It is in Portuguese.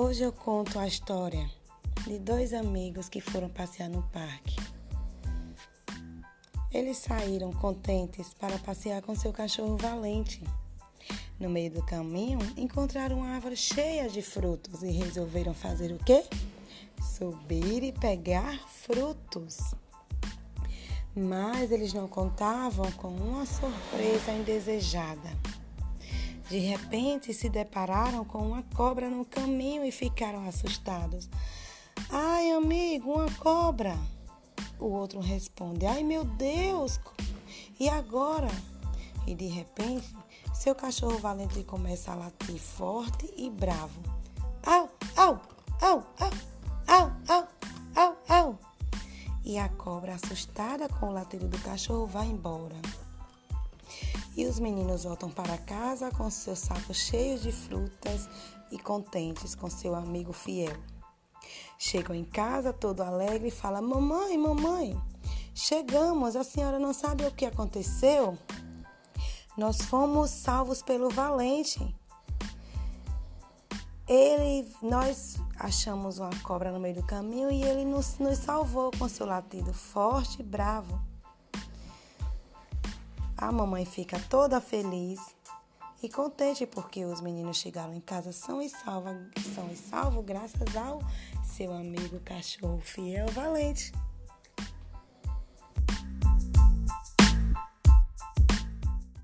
Hoje eu conto a história de dois amigos que foram passear no parque. Eles saíram contentes para passear com seu cachorro valente. No meio do caminho, encontraram uma árvore cheia de frutos e resolveram fazer o quê? Subir e pegar frutos. Mas eles não contavam com uma surpresa indesejada. De repente se depararam com uma cobra no caminho e ficaram assustados. Ai, amigo, uma cobra! O outro responde: Ai, meu Deus! E agora? E de repente, seu cachorro valente começa a latir forte e bravo. Au, au, au, au, au, au, au, au. E a cobra, assustada com o latido do cachorro, vai embora. E os meninos voltam para casa com seus sacos cheios de frutas e contentes com seu amigo fiel. Chegam em casa todo alegre e fala: Mamãe, mamãe, chegamos, a senhora não sabe o que aconteceu? Nós fomos salvos pelo valente. Ele, nós achamos uma cobra no meio do caminho e ele nos, nos salvou com seu latido forte e bravo. A mamãe fica toda feliz e contente porque os meninos chegaram em casa são e salvo, são e salvo graças ao seu amigo cachorro fiel valente.